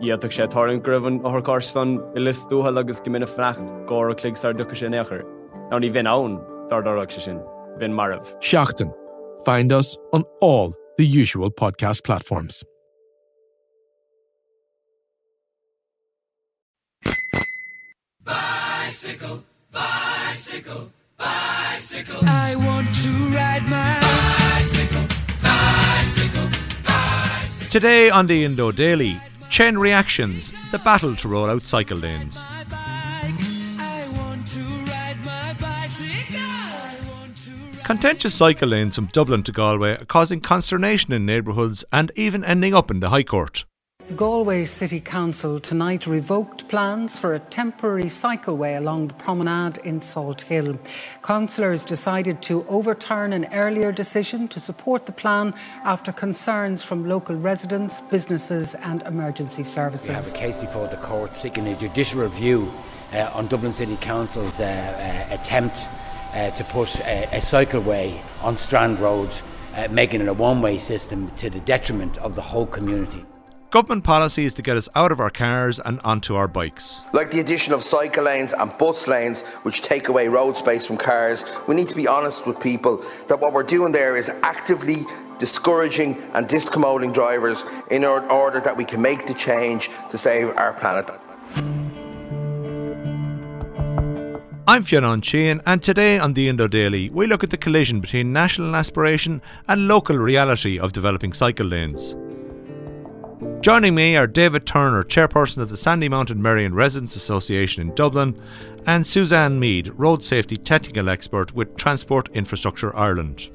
Iadach sé tárin gribhann áthcástan i listúthe agus go mina frecht gá a cligsar ducha sin nechar. Ná ní bhín ann dardarach se sin, bhín marmh. Seachtain. Find us on all the usual podcast platforms. Bicycle, bicycle, bicycle. I want to ride my bicycle, bicycle, bicycle. Today on the Indo Daily, chain reactions, the battle to roll out cycle lanes. Contentious cycle lanes from Dublin to Galway are causing consternation in neighbourhoods and even ending up in the High Court. Galway City Council tonight revoked plans for a temporary cycleway along the promenade in Salthill. Councillors decided to overturn an earlier decision to support the plan after concerns from local residents, businesses, and emergency services. We have a case before the court seeking a judicial review uh, on Dublin City Council's uh, uh, attempt uh, to put a, a cycleway on Strand Road, uh, making it a one way system to the detriment of the whole community. Government policy is to get us out of our cars and onto our bikes. Like the addition of cycle lanes and bus lanes, which take away road space from cars, we need to be honest with people that what we're doing there is actively discouraging and discommoding drivers in order that we can make the change to save our planet. I'm Fionn Sheahan, and today on the Indo Daily, we look at the collision between national aspiration and local reality of developing cycle lanes. Joining me are David Turner, chairperson of the Sandymount and Merrion Residents Association in Dublin, and Suzanne Meade, road safety technical expert with Transport Infrastructure Ireland.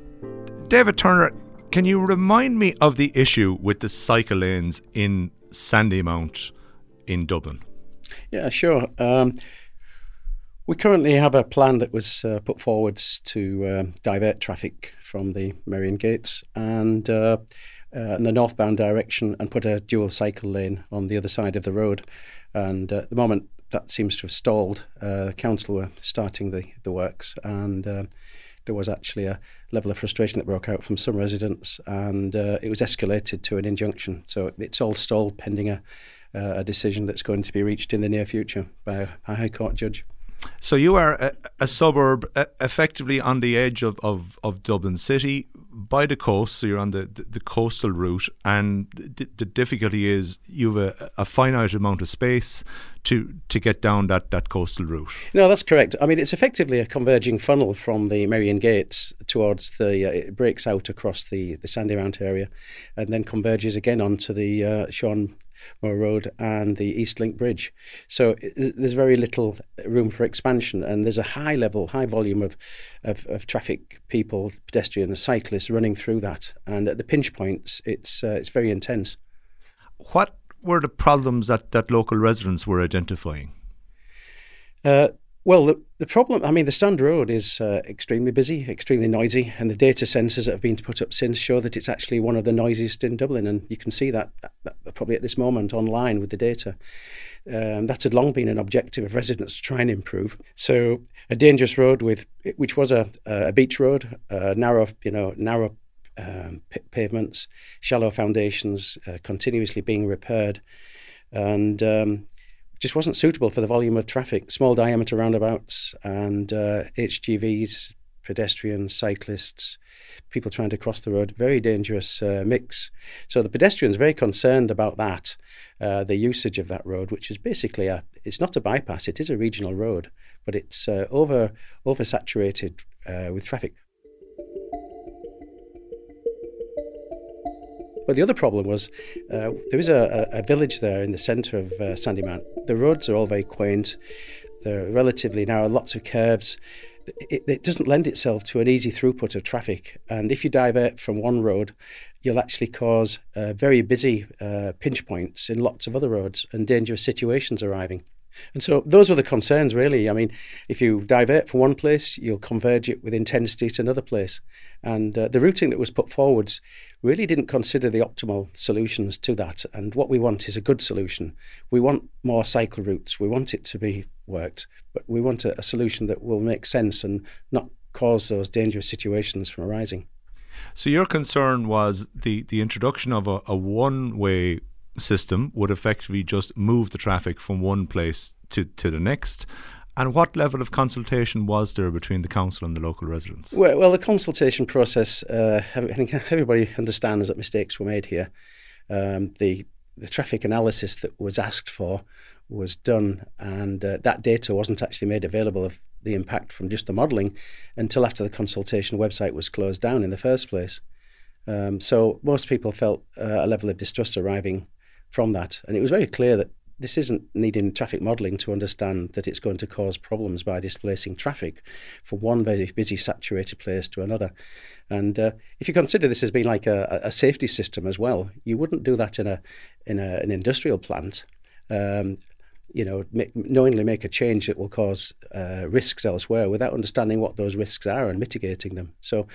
David Turner, can you remind me of the issue with the cycle lanes in Sandymount in Dublin? Yeah, sure. Um, we currently have a plan that was uh, put forwards to um, divert traffic from the Merrion Gates and uh, uh, in the northbound direction and put a dual cycle lane on the other side of the road. And uh, at the moment, that seems to have stalled. Uh, council were starting the, the works, and uh, there was actually a level of frustration that broke out from some residents, and uh, it was escalated to an injunction. So it's all stalled pending a, uh, a decision that's going to be reached in the near future by a High Court judge. So you are a, a suburb effectively on the edge of, of, of Dublin City by the coast, so you're on the, the, the coastal route, and the, the difficulty is you have a, a finite amount of space to to get down that, that coastal route. No, that's correct. I mean, it's effectively a converging funnel from the Merrion Gates towards the. Uh, it breaks out across the the Sandymount area, and then converges again onto the uh, Sean Moore Road and the East Link Bridge. So there's very little room for expansion, and there's a high level, high volume of, of, of traffic, people, pedestrians, cyclists running through that. And at the pinch points, it's uh, it's very intense. What were the problems that, that local residents were identifying? Uh, well, the, the problem, I mean, the Strand Road is uh, extremely busy, extremely noisy, and the data sensors that have been put up since show that it's actually one of the noisiest in Dublin, and you can see that, that probably at this moment online with the data. Um, that had long been an objective of residents to try and improve. So, a dangerous road with which was a, a beach road, uh, narrow, you know, narrow um, pavements, shallow foundations, uh, continuously being repaired, and um, just wasn't suitable for the volume of traffic. Small diameter roundabouts and uh, HGVs, pedestrians, cyclists, people trying to cross the road. Very dangerous uh, mix. So the pedestrians are very concerned about that, uh, the usage of that road, which is basically a it's not a bypass; it is a regional road, but it's uh, over oversaturated uh, with traffic. But the other problem was uh, there is a, a, village there in the centre of uh, Sandymount. The roads are all very quaint. They're relatively narrow, lots of curves. It, it, doesn't lend itself to an easy throughput of traffic. And if you divert from one road, you'll actually cause uh, very busy uh, pinch points in lots of other roads and dangerous situations arriving. And so those were the concerns, really. I mean, if you divert from one place, you'll converge it with intensity to another place. And uh, the routing that was put forwards really didn't consider the optimal solutions to that. And what we want is a good solution. We want more cycle routes. We want it to be worked, but we want a, a solution that will make sense and not cause those dangerous situations from arising. So your concern was the, the introduction of a, a one way system would effectively just move the traffic from one place to, to the next. And what level of consultation was there between the council and the local residents? Well, well the consultation process, uh, I think everybody understands that mistakes were made here. Um, the the traffic analysis that was asked for was done, and uh, that data wasn't actually made available of the impact from just the modelling until after the consultation website was closed down in the first place. Um, so most people felt uh, a level of distrust arriving from that. And it was very clear that this isn't needing traffic modelling to understand that it's going to cause problems by displacing traffic from one very busy, saturated place to another. And uh, if you consider this as being like a, a, safety system as well, you wouldn't do that in a in a, an industrial plant. Um, you know, make, knowingly make a change that will cause uh, risks elsewhere without understanding what those risks are and mitigating them. So,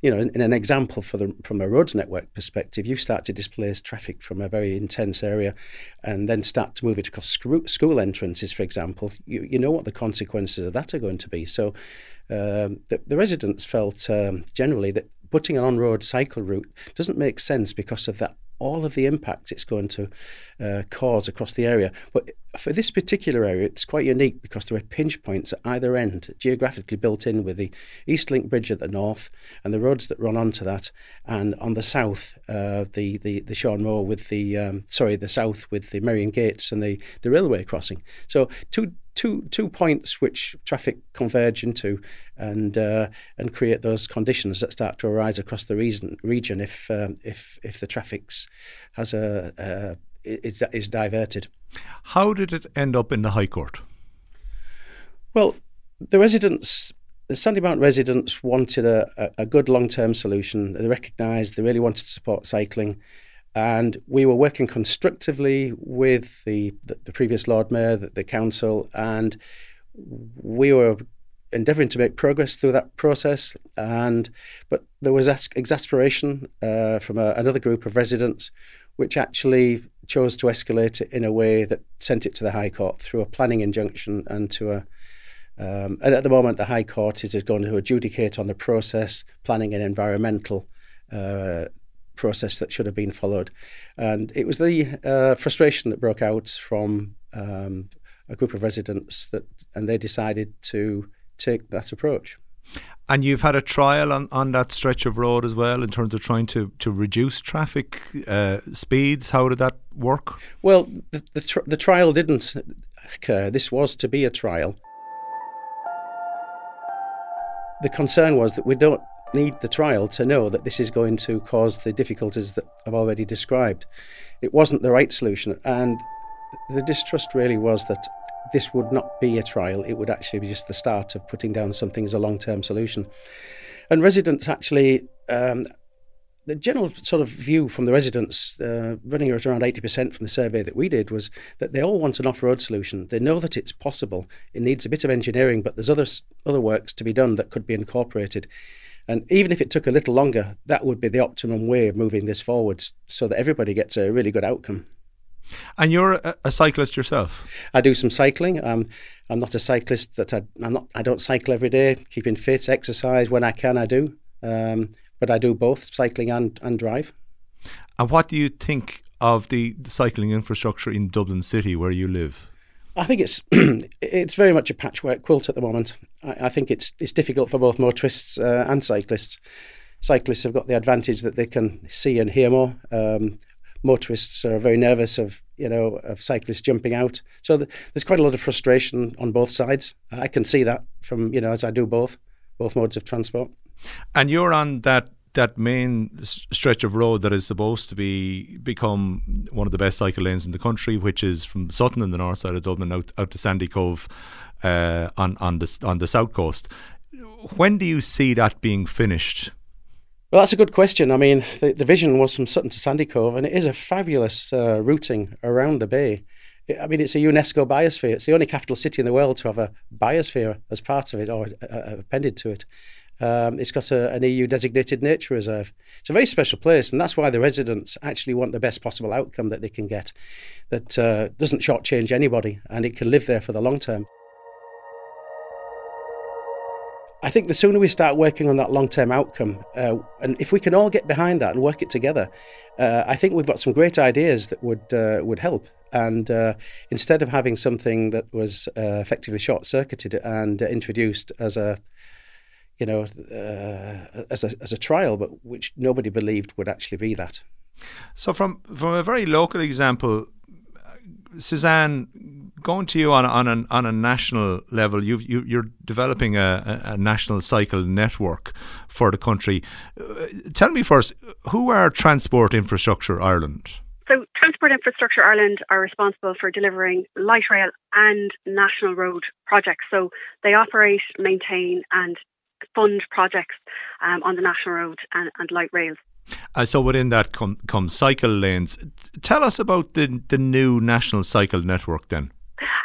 you know, in, in, an example for the, from a roads network perspective, you start to displace traffic from a very intense area and then start to move it across school entrances, for example, you, you know what the consequences of that are going to be. So, um, the, the, residents felt um, generally that putting an on-road cycle route doesn't make sense because of that all of the impacts it's going to uh, cause across the area. But for this particular area, it's quite unique because there are pinch points at either end, geographically built in with the East Link Bridge at the north and the roads that run onto that, and on the south, uh, the the the Sean Moore with the um, sorry, the south with the Merrion Gates and the the railway crossing. So two two two points which traffic converge into and uh, and create those conditions that start to arise across the region region if um, if if the traffic's has a uh, is is diverted. How did it end up in the High Court? Well, the residents. The Sandymount residents wanted a, a good long term solution. They recognised they really wanted to support cycling. And we were working constructively with the, the, the previous Lord Mayor, the, the, council, and we were endeavouring to make progress through that process. And but there was exasperation uh, from a, another group of residents, which actually chose to escalate it in a way that sent it to the High Court through a planning injunction and to a um, and at the moment, the High Court is going to adjudicate on the process, planning and environmental uh, process that should have been followed. And it was the uh, frustration that broke out from um, a group of residents that, and they decided to take that approach. And you've had a trial on, on that stretch of road as well in terms of trying to, to reduce traffic uh, speeds. How did that work? Well, the, the, tr- the trial didn't occur. This was to be a trial. The concern was that we don't need the trial to know that this is going to cause the difficulties that I've already described. It wasn't the right solution, and the distrust really was that this would not be a trial, it would actually be just the start of putting down something as a long term solution. And residents actually, um, the general sort of view from the residents, uh, running at around 80% from the survey that we did, was that they all want an off road solution. They know that it's possible. It needs a bit of engineering, but there's other, other works to be done that could be incorporated. And even if it took a little longer, that would be the optimum way of moving this forward so that everybody gets a really good outcome. And you're a, a cyclist yourself. I do some cycling. Um, I'm not a cyclist that I, I'm not. I don't cycle every day. Keeping fit, exercise when I can, I do. Um, but I do both cycling and, and drive. And what do you think of the cycling infrastructure in Dublin City, where you live? I think it's it's very much a patchwork quilt at the moment. I, I think it's it's difficult for both motorists uh, and cyclists. Cyclists have got the advantage that they can see and hear more. Um, motorists are very nervous of you know, of cyclists jumping out. So th- there's quite a lot of frustration on both sides. I can see that from you know as I do both both modes of transport. And you're on that that main stretch of road that is supposed to be become one of the best cycle lanes in the country, which is from Sutton in the north side of Dublin out, out to Sandycove uh, on on the on the south coast. When do you see that being finished? Well, that's a good question. I mean, the, the vision was from Sutton to Sandycove, and it is a fabulous uh, routing around the bay. I- mean, it's a UNESCO biosphere. It's the only capital city in the world to have a biosphere as part of it or uh, uh, appended to it. Um, it's got a, an EU designated nature reserve. It's a very special place, and that's why the residents actually want the best possible outcome that they can get that uh, doesn't shortchange anybody and it can live there for the long term. I think the sooner we start working on that long term outcome, uh, and if we can all get behind that and work it together, uh, I think we've got some great ideas that would uh, would help. And uh, instead of having something that was uh, effectively short circuited and uh, introduced as a you know, uh, as a as a trial, but which nobody believed would actually be that. So, from from a very local example, Suzanne, going to you on a, on an on a national level, you've, you you're developing a, a, a national cycle network for the country. Uh, tell me first, who are Transport Infrastructure Ireland? So, Transport Infrastructure Ireland are responsible for delivering light rail and national road projects. So, they operate, maintain, and fund projects um, on the national road and, and light rails. Uh, so within that come come cycle lanes. Tell us about the the new national cycle network then.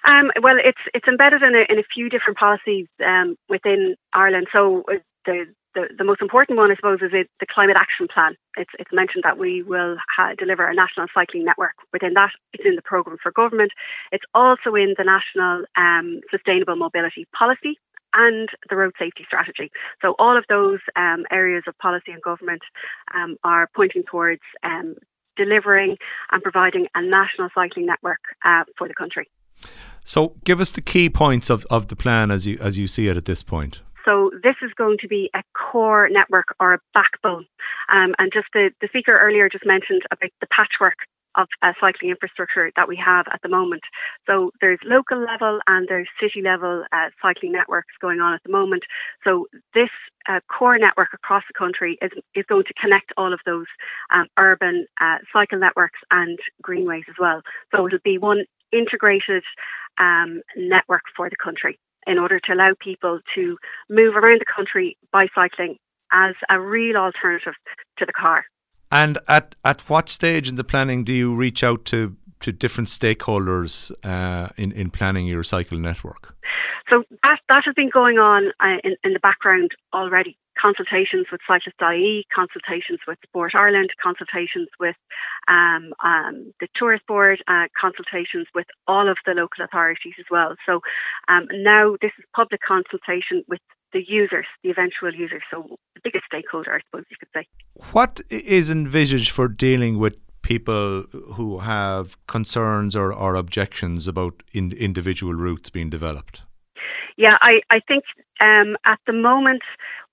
Um, well, it's it's embedded in a, in a few different policies um, within Ireland. So uh, the, the the most important one, I suppose, is it, the climate action plan. It's it's mentioned that we will ha- deliver a national cycling network. Within that, it's in the programme for government. It's also in the national um, sustainable mobility policy and the road safety strategy. So all of those um, areas of policy and government um, are pointing towards um, delivering and providing a national cycling network uh, for the country. So give us the key points of, of the plan as you as you see it at this point. So this is going to be a core network or a backbone. Um, and just the, the speaker earlier just mentioned about the patchwork of uh, cycling infrastructure that we have at the moment. So there's local level and there's city level uh, cycling networks going on at the moment. So this uh, core network across the country is, is going to connect all of those um, urban uh, cycle networks and greenways as well. So it'll be one integrated um, network for the country in order to allow people to move around the country by cycling as a real alternative to the car. And at, at what stage in the planning do you reach out to, to different stakeholders uh, in, in planning your cycle network? So that, that has been going on uh, in, in the background already. Consultations with Cyclist.ie, consultations with Sport Ireland, consultations with um, um, the Tourist Board, uh, consultations with all of the local authorities as well. So um, now this is public consultation with the users, the eventual users. So the biggest stakeholder, I suppose you could say. What is envisaged for dealing with people who have concerns or, or objections about in, individual routes being developed? Yeah, I, I think um, at the moment,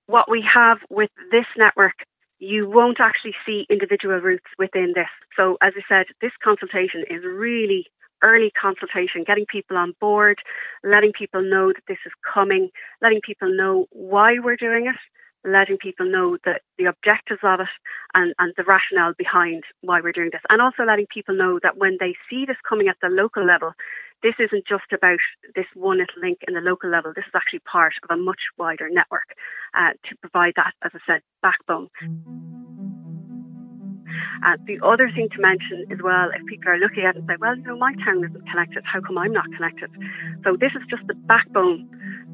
what we have with this network, you won't actually see individual routes within this. So, as I said, this consultation is really early consultation, getting people on board, letting people know that this is coming, letting people know why we're doing it, letting people know that the objectives of it and, and the rationale behind why we're doing this. And also letting people know that when they see this coming at the local level, this isn't just about this one little link in the local level. This is actually part of a much wider network uh, to provide that, as I said, backbone. Uh, the other thing to mention as well, if people are looking at it and say, well, no, my town isn't connected, how come I'm not connected? So this is just the backbone.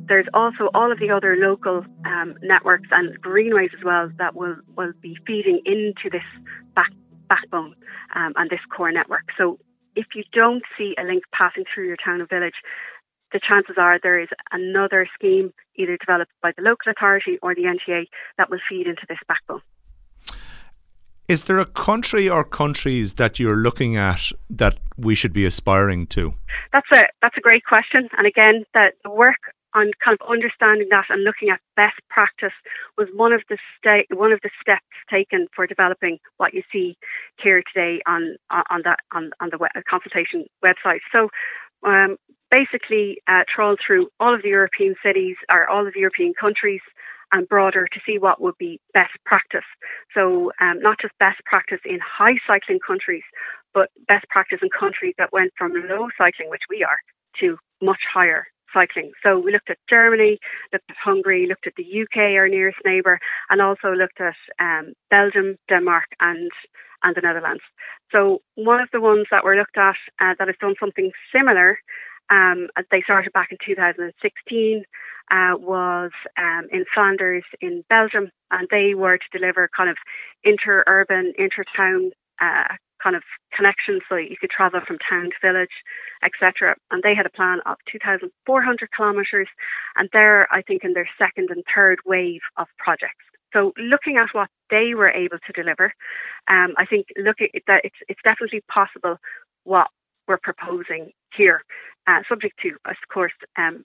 There's also all of the other local um, networks and greenways as well that will, will be feeding into this back, backbone um, and this core network. So if you don't see a link passing through your town or village, the chances are there is another scheme either developed by the local authority or the NTA that will feed into this backbone. Is there a country or countries that you're looking at that we should be aspiring to? That's a that's a great question, and again, that the work on kind of understanding that and looking at best practice was one of the sta- one of the steps taken for developing what you see here today on on that on on the web, consultation website. So. Um, basically, uh, through all of the European cities or all of the European countries and broader to see what would be best practice. So, um, not just best practice in high cycling countries, but best practice in countries that went from low cycling, which we are, to much higher cycling. So we looked at Germany, looked at Hungary, looked at the UK, our nearest neighbour, and also looked at um, Belgium, Denmark, and and the Netherlands. So one of the ones that were looked at uh, that has done something similar, um, they started back in 2016, uh, was um, in Flanders in Belgium, and they were to deliver kind of inter-urban, inter-town uh, kind of connections so you could travel from town to village, etc. And they had a plan of 2,400 kilometres, and they're, I think, in their second and third wave of projects. So looking at what they were able to deliver, um, I think looking that it's it's definitely possible what we're proposing here, uh, subject to, of course, um,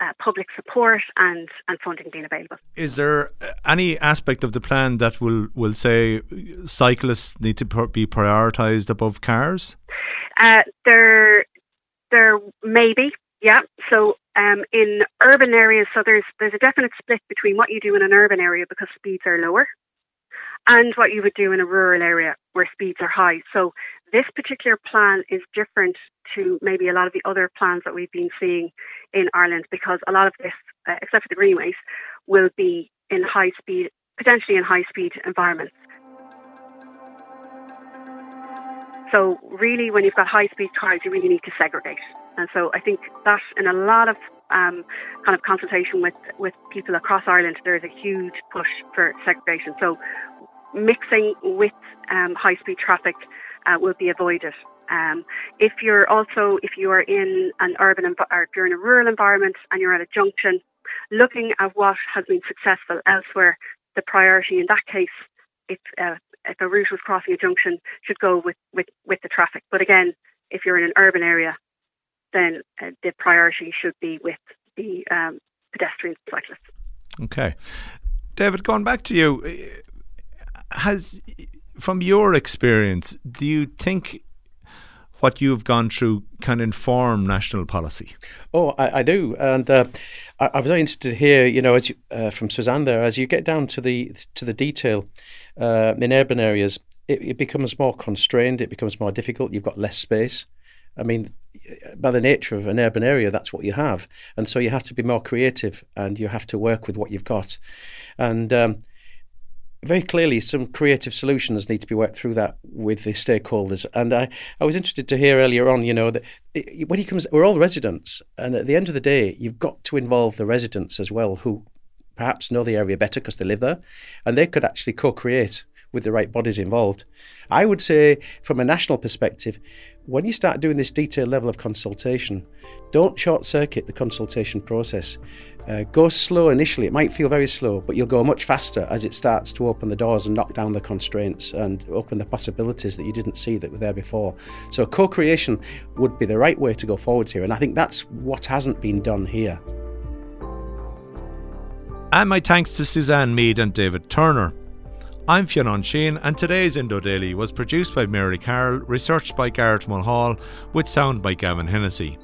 uh, public support and, and funding being available. Is there any aspect of the plan that will, will say cyclists need to be prioritised above cars? Uh, there, there may be, yeah. So um, in urban areas, so there's there's a definite split between what you do in an urban area because speeds are lower, and what you would do in a rural area where speeds are high. So this particular plan is different to maybe a lot of the other plans that we've been seeing in Ireland because a lot of this, uh, except for the greenways, will be in high speed, potentially in high speed environments. So really, when you've got high speed cars, you really need to segregate. And so I think that in a lot of um, kind of consultation with, with people across Ireland, there's a huge push for segregation. So mixing with um, high speed traffic uh, will be avoided. Um, if you're also if you are in an urban or if you're in a rural environment and you're at a junction, looking at what has been successful elsewhere, the priority in that case, if uh, if a route was crossing a junction, should go with, with, with the traffic. But again, if you're in an urban area, then uh, the priority should be with the um, pedestrians and cyclists. Okay. David, going back to you, has from your experience, do you think what you've gone through can inform national policy? Oh, I, I do, and uh, I, I, was very interested to hear, you know, as you, uh, from Suzanne there, as you get down to the to the detail uh, in urban areas, it, it becomes more constrained. It becomes more difficult. You've got less space. I mean, by the nature of an urban area, that's what you have, and so you have to be more creative, and you have to work with what you've got, and um, very clearly some creative solutions need to be worked through that with the stakeholders. And I, I was interested to hear earlier on, you know, that when he comes, we're all residents, and at the end of the day, you've got to involve the residents as well, who perhaps know the area better because they live there, and they could actually co-create with the right bodies involved. I would say, from a national perspective, when you start doing this detailed level of consultation, don't short circuit the consultation process. Uh, go slow initially. It might feel very slow, but you'll go much faster as it starts to open the doors and knock down the constraints and open the possibilities that you didn't see that were there before. So, co creation would be the right way to go forwards here. And I think that's what hasn't been done here. And my thanks to Suzanne Meade and David Turner. I'm Fionn Sheahan, and today's Indo Daily was produced by Mary Carroll, researched by Garrett Mulhall, with sound by Gavin Hennessy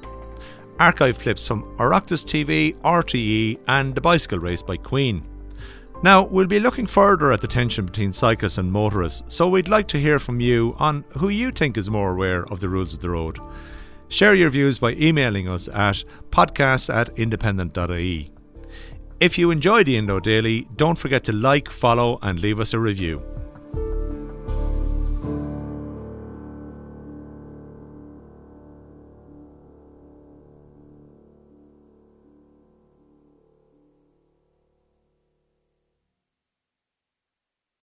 archive clips from Oireachtas TV, RTE, and the bicycle race by Queen. Now, we'll be looking further at the tension between cyclists and motorists, so we'd like to hear from you on who you think is more aware of the rules of the road. Share your views by emailing us at podcast at independent.ie. If you enjoy the Indo Daily, don't forget to like, follow, and leave us a review.